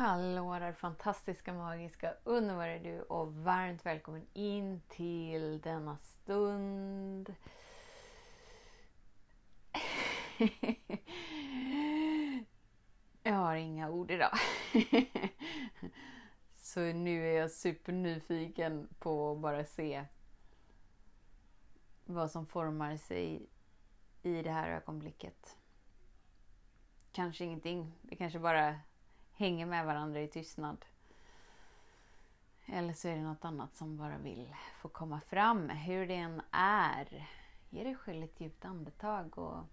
Hallå där fantastiska, magiska, underbara du och varmt välkommen in till denna stund. Jag har inga ord idag. Så nu är jag supernyfiken på att bara se vad som formar sig i det här ögonblicket. Kanske ingenting. Det kanske bara hänger med varandra i tystnad. Eller så är det något annat som bara vill få komma fram. Hur det än är. Ge dig själv ett djupt andetag och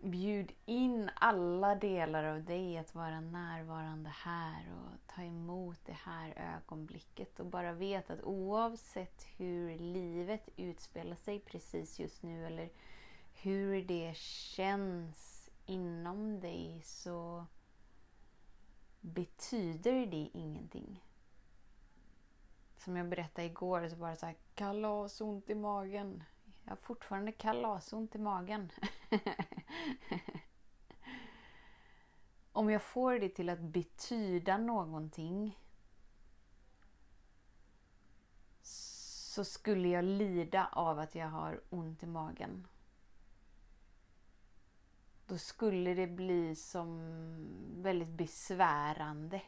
bjud in alla delar av dig att vara närvarande här och ta emot det här ögonblicket och bara vet att oavsett hur livet utspelar sig precis just nu eller hur det känns inom dig så betyder det ingenting. Som jag berättade igår så bara så här kalasont i magen. Jag har fortfarande kalasont i magen. Om jag får det till att betyda någonting så skulle jag lida av att jag har ont i magen. Då skulle det bli som väldigt besvärande.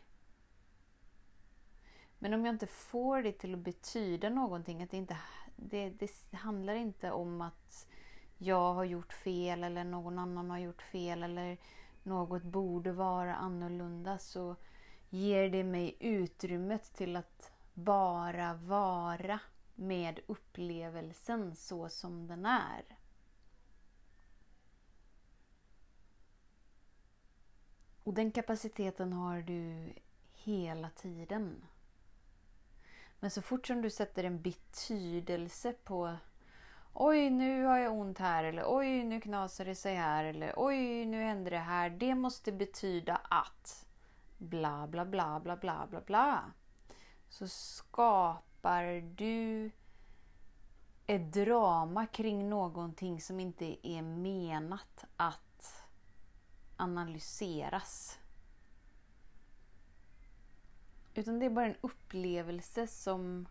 Men om jag inte får det till att betyda någonting, att det inte det, det handlar inte om att jag har gjort fel eller någon annan har gjort fel eller något borde vara annorlunda så ger det mig utrymmet till att bara vara med upplevelsen så som den är. Och den kapaciteten har du hela tiden. Men så fort som du sätter en betydelse på Oj, nu har jag ont här eller oj, nu knasar det sig här eller oj, nu händer det här. Det måste betyda att bla bla bla bla bla bla bla. Så skapar du ett drama kring någonting som inte är menat att analyseras. Utan det är bara en upplevelse som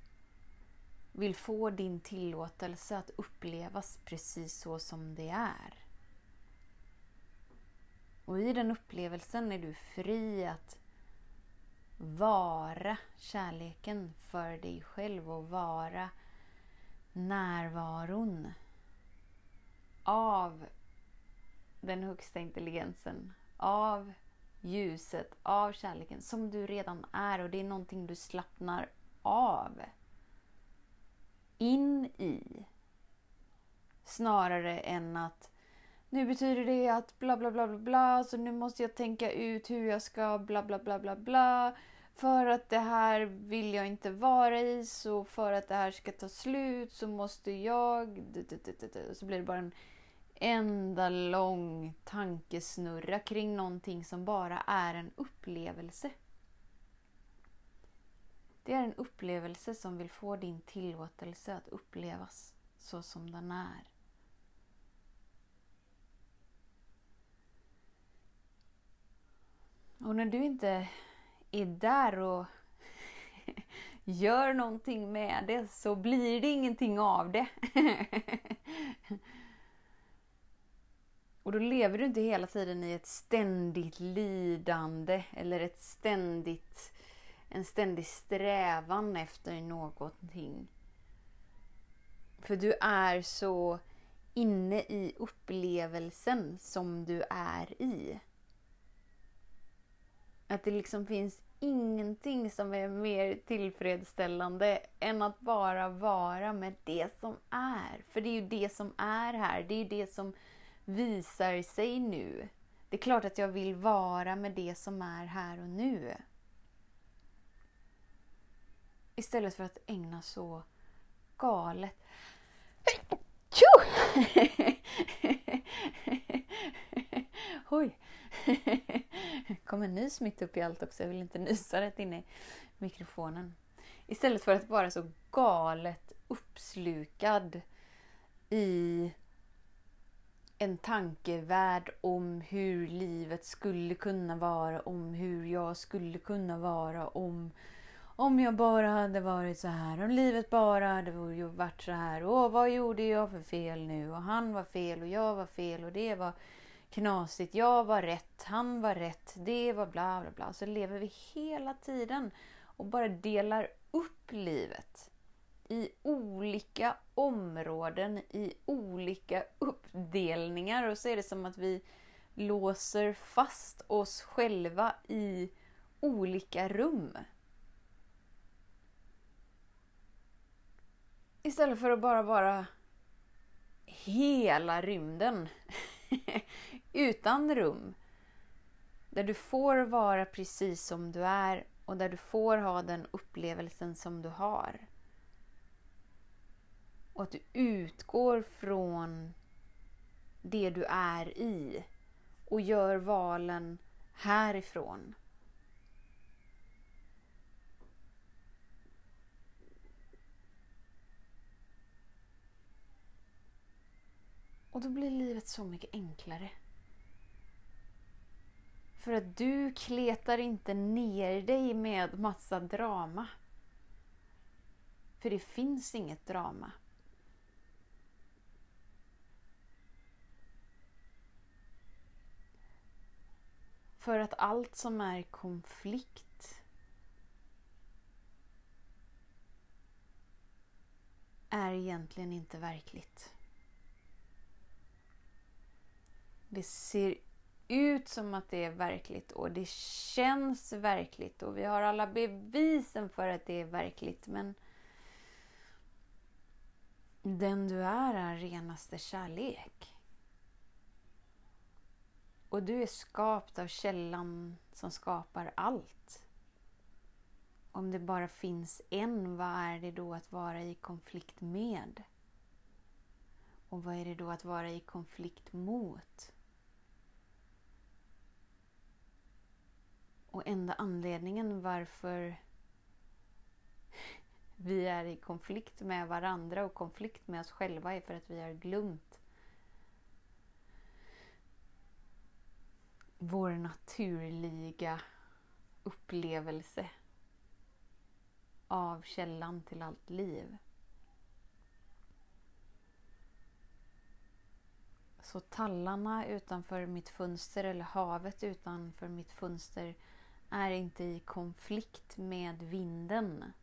vill få din tillåtelse att upplevas precis så som det är. Och i den upplevelsen är du fri att vara kärleken för dig själv och vara närvaron av den högsta intelligensen, av ljuset, av kärleken som du redan är och det är någonting du slappnar av in i. Snarare än att nu betyder det att bla bla bla bla bla så nu måste jag tänka ut hur jag ska bla bla bla bla bla. För att det här vill jag inte vara i så för att det här ska ta slut så måste jag... Så blir det bara en enda lång tankesnurra kring någonting som bara är en upplevelse. Det är en upplevelse som vill få din tillåtelse att upplevas så som den är. Och när du inte är där och gör någonting med det så blir det ingenting av det. Och då lever du inte hela tiden i ett ständigt lidande eller ett ständigt, en ständig strävan efter någonting. För du är så inne i upplevelsen som du är i. Att det liksom finns ingenting som är mer tillfredsställande än att bara vara med det som är. För det är ju det som är här. Det är ju det som visar sig nu. Det är klart att jag vill vara med det som är här och nu. Istället för att ägna så galet... Tjo! Oj! kom en nys mitt upp i allt också. Jag vill inte nysa rätt inne i mikrofonen. Istället för att vara så galet uppslukad i en tankevärld om hur livet skulle kunna vara, om hur jag skulle kunna vara, om om jag bara hade varit så här, om livet bara hade varit så här. Åh, vad gjorde jag för fel nu? Och han var fel och jag var fel och det var knasigt. Jag var rätt, han var rätt, det var bla bla bla. Så lever vi hela tiden och bara delar upp livet i olika områden, i olika uppdelningar och så är det som att vi låser fast oss själva i olika rum. Istället för att bara vara hela rymden utan rum. Där du får vara precis som du är och där du får ha den upplevelsen som du har. Och att du utgår från det du är i och gör valen härifrån. Och då blir livet så mycket enklare. För att du kletar inte ner dig med massa drama. För det finns inget drama. För att allt som är konflikt är egentligen inte verkligt. Det ser ut som att det är verkligt och det känns verkligt och vi har alla bevisen för att det är verkligt men den du är är renaste kärlek. Och du är skapt av källan som skapar allt. Om det bara finns en, vad är det då att vara i konflikt med? Och vad är det då att vara i konflikt mot? Och enda anledningen varför vi är i konflikt med varandra och konflikt med oss själva är för att vi har glömt vår naturliga upplevelse av källan till allt liv. Så tallarna utanför mitt fönster eller havet utanför mitt fönster är inte i konflikt med vinden.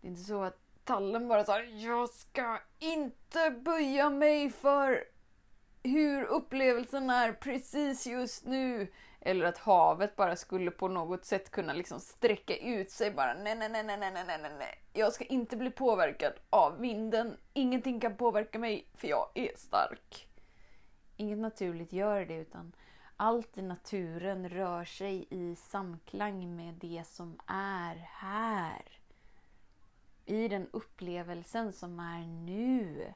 Det är inte så att tallen bara sa Jag ska inte böja mig för hur upplevelsen är precis just nu. Eller att havet bara skulle på något sätt kunna liksom sträcka ut sig bara. Nej, nej, nej, nej, nej, nej, nej, nej. Jag ska inte bli påverkad av vinden. Ingenting kan påverka mig för jag är stark. Inget naturligt gör det utan allt i naturen rör sig i samklang med det som är här. I den upplevelsen som är nu.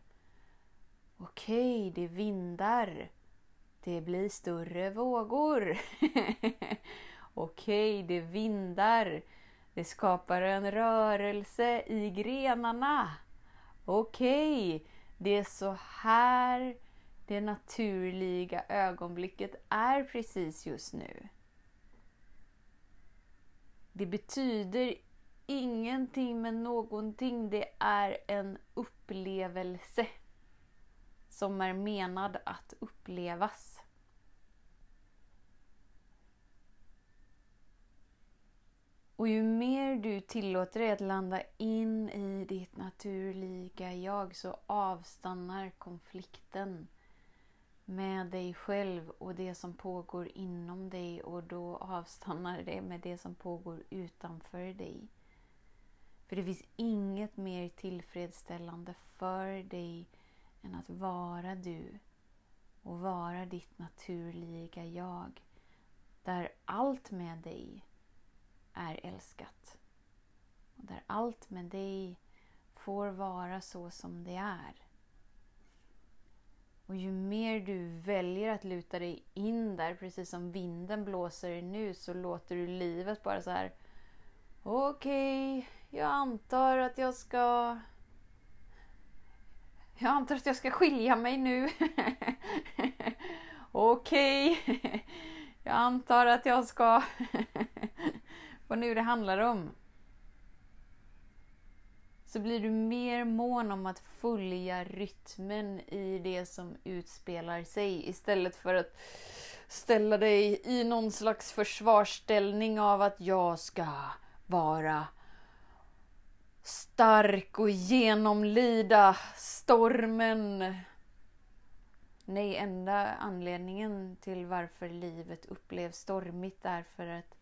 Okej, det vindar. Det blir större vågor. Okej, det vindar. Det skapar en rörelse i grenarna. Okej, det är så här det naturliga ögonblicket är precis just nu. Det betyder ingenting med någonting. Det är en upplevelse som är menad att upplevas. Och ju mer du tillåter dig att landa in i ditt naturliga jag så avstannar konflikten med dig själv och det som pågår inom dig och då avstannar det med det som pågår utanför dig. För det finns inget mer tillfredsställande för dig än att vara du och vara ditt naturliga jag. Där allt med dig är älskat. Och där allt med dig får vara så som det är. Och ju mer du väljer att luta dig in där, precis som vinden blåser nu, så låter du livet bara så här. Okej, okay, jag antar att jag ska... Jag antar att jag ska skilja mig nu. Okej, okay. jag antar att jag ska... Vad nu det handlar om så blir du mer mån om att följa rytmen i det som utspelar sig istället för att ställa dig i någon slags försvarsställning av att jag ska vara stark och genomlida stormen. Nej, enda anledningen till varför livet upplevs stormigt är för att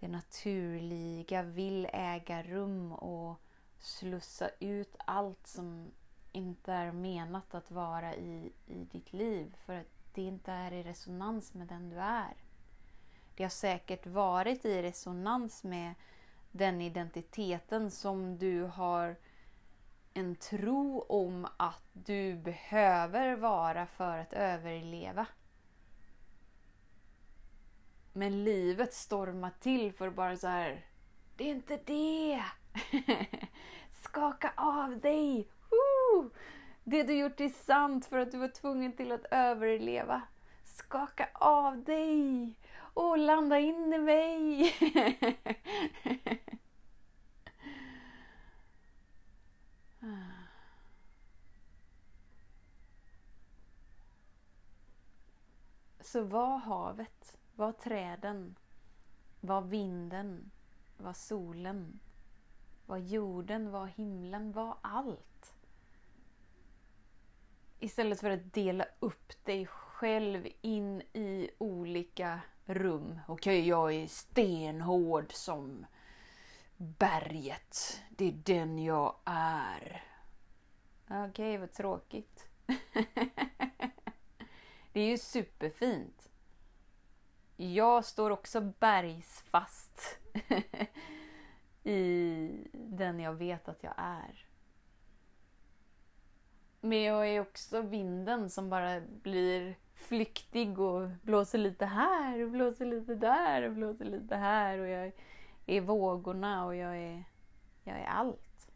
det naturliga vill äga rum och slussa ut allt som inte är menat att vara i, i ditt liv för att det inte är i resonans med den du är. Det har säkert varit i resonans med den identiteten som du har en tro om att du behöver vara för att överleva. Men livet stormar till för bara så här. Det är inte det! Skaka av dig! Woo! Det du gjort är sant för att du var tvungen till att överleva. Skaka av dig! Och landa in i mig! Så var havet, var träden, var vinden, var solen, var jorden, var himlen, var allt. Istället för att dela upp dig själv in i olika rum. Okej, okay, jag är stenhård som berget. Det är den jag är. Okej, okay, vad tråkigt. det är ju superfint. Jag står också bergsfast i den jag vet att jag är. Men jag är också vinden som bara blir flyktig och blåser lite här och blåser lite där och blåser lite här. Och jag är vågorna och jag är, jag är allt.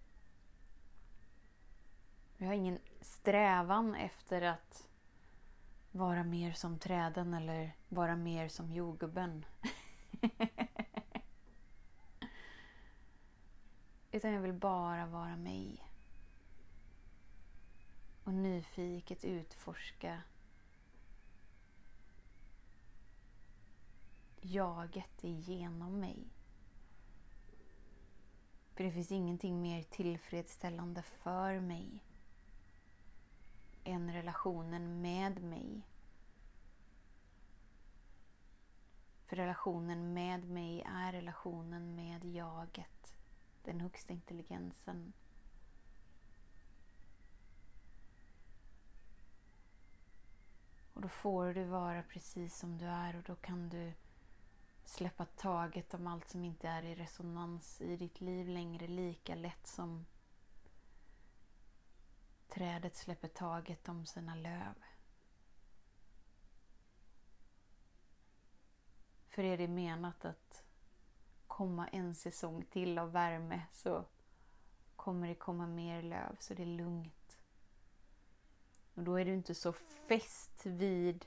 Jag har ingen strävan efter att vara mer som träden eller vara mer som jordgubben. Utan jag vill bara vara mig. Och nyfiket utforska jaget igenom mig. För det finns ingenting mer tillfredsställande för mig än relationen med mig. För relationen med mig är relationen med jaget den högsta intelligensen. Och då får du vara precis som du är och då kan du släppa taget om allt som inte är i resonans i ditt liv längre lika lätt som trädet släpper taget om sina löv. För är det menat att komma en säsong till av värme så kommer det komma mer löv så det är lugnt. Och då är du inte så fäst vid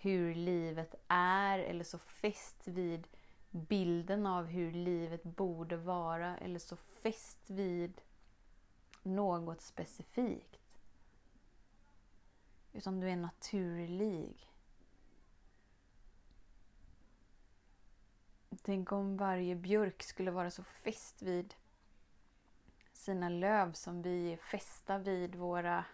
hur livet är eller så fäst vid bilden av hur livet borde vara eller så fäst vid något specifikt. Utan du är naturlig. Tänk om varje björk skulle vara så fäst vid sina löv som vi är fästa vid våra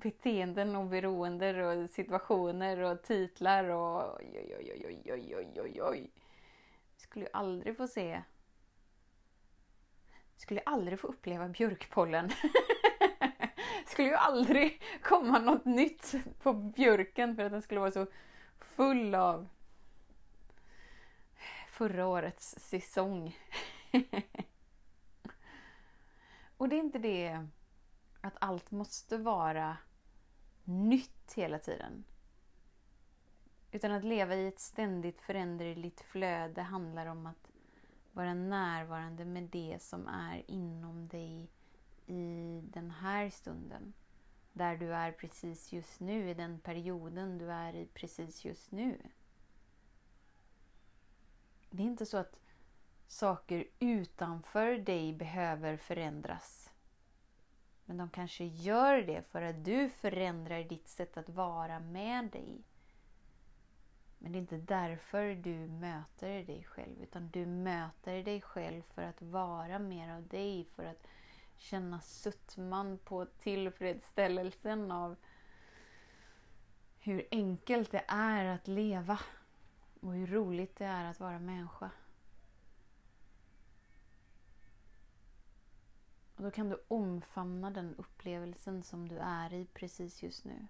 beteenden och beroenden och situationer och titlar och oj, oj, oj, oj, oj, oj, oj, oj. Vi skulle ju aldrig få se... Vi skulle ju aldrig få uppleva björkpollen. skulle ju aldrig komma något nytt på björken för att den skulle vara så full av förra årets säsong. och det är inte det att allt måste vara nytt hela tiden. Utan att leva i ett ständigt föränderligt flöde handlar om att vara närvarande med det som är inom dig i den här stunden. Där du är precis just nu, i den perioden du är i precis just nu. Det är inte så att saker utanför dig behöver förändras. Men de kanske gör det för att du förändrar ditt sätt att vara med dig. Men det är inte därför du möter dig själv. Utan du möter dig själv för att vara mer av dig. För att känna suttman på tillfredsställelsen av hur enkelt det är att leva. Och hur roligt det är att vara människa. Och då kan du omfamna den upplevelsen som du är i precis just nu.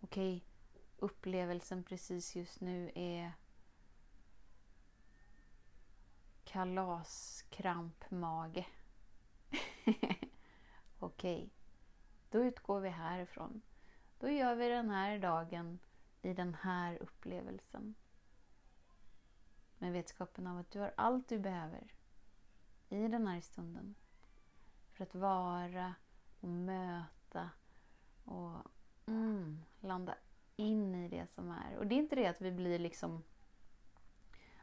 Okej, okay, upplevelsen precis just nu är kalaskrampmage. Okej, okay. då utgår vi härifrån. Då gör vi den här dagen i den här upplevelsen. Med vetskapen av att du har allt du behöver i den här stunden. För att vara och möta och mm, landa in i det som är. Och det är inte det att vi blir liksom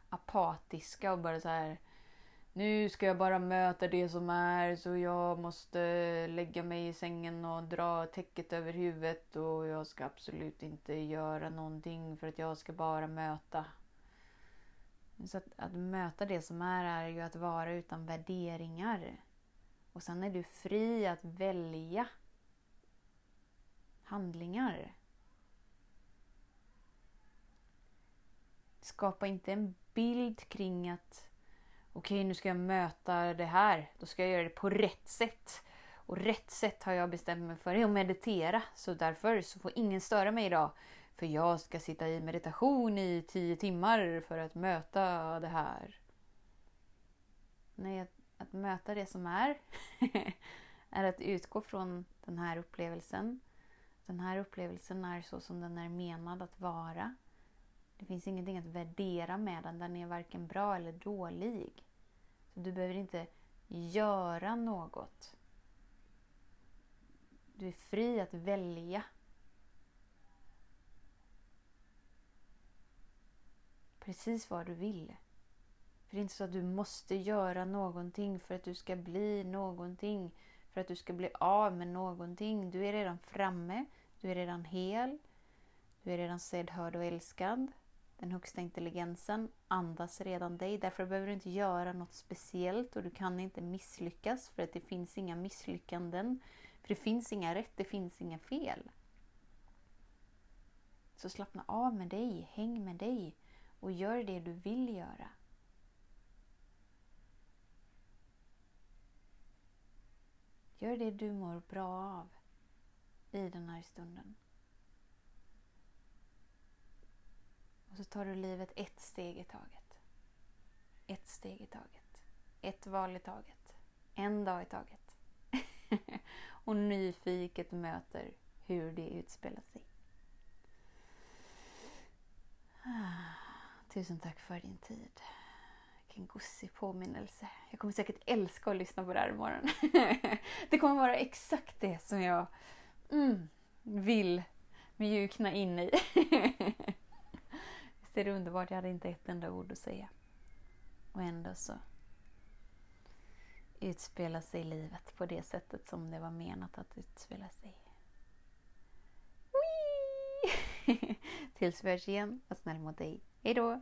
apatiska och bara så här nu ska jag bara möta det som är så jag måste lägga mig i sängen och dra täcket över huvudet och jag ska absolut inte göra någonting för att jag ska bara möta. Så att, att möta det som är är ju att vara utan värderingar. Och sen är du fri att välja handlingar. Skapa inte en bild kring att okej, nu ska jag möta det här. Då ska jag göra det på rätt sätt. Och rätt sätt har jag bestämt mig för är att meditera. Så därför så får ingen störa mig idag. För jag ska sitta i meditation i tio timmar för att möta det här. Nej, att, möta det som är är att utgå från den här upplevelsen. Den här upplevelsen är så som den är menad att vara. Det finns ingenting att värdera med den. Den är varken bra eller dålig. Så Du behöver inte göra något. Du är fri att välja. Precis vad du vill. För det är inte så att du måste göra någonting för att du ska bli någonting. För att du ska bli av med någonting. Du är redan framme. Du är redan hel. Du är redan sedd, hörd och älskad. Den högsta intelligensen andas redan dig. Därför behöver du inte göra något speciellt och du kan inte misslyckas för att det finns inga misslyckanden. För det finns inga rätt, det finns inga fel. Så slappna av med dig, häng med dig och gör det du vill göra. Gör det du mår bra av i den här stunden. Och så tar du livet ett steg i taget. Ett steg i taget. Ett val i taget. En dag i taget. och nyfiket möter hur det utspelar sig. Ah, tusen tack för din tid. Vilken gosig påminnelse. Jag kommer säkert älska att lyssna på det här imorgon. det kommer vara exakt det som jag mm, vill mjukna in i. Visst är det underbart? Jag hade inte ett enda ord att säga. Och ändå så utspelar sig livet på det sättet som det var menat att utspela sig. Tills vi hörs igen, var snäll mot dig. Hejdå!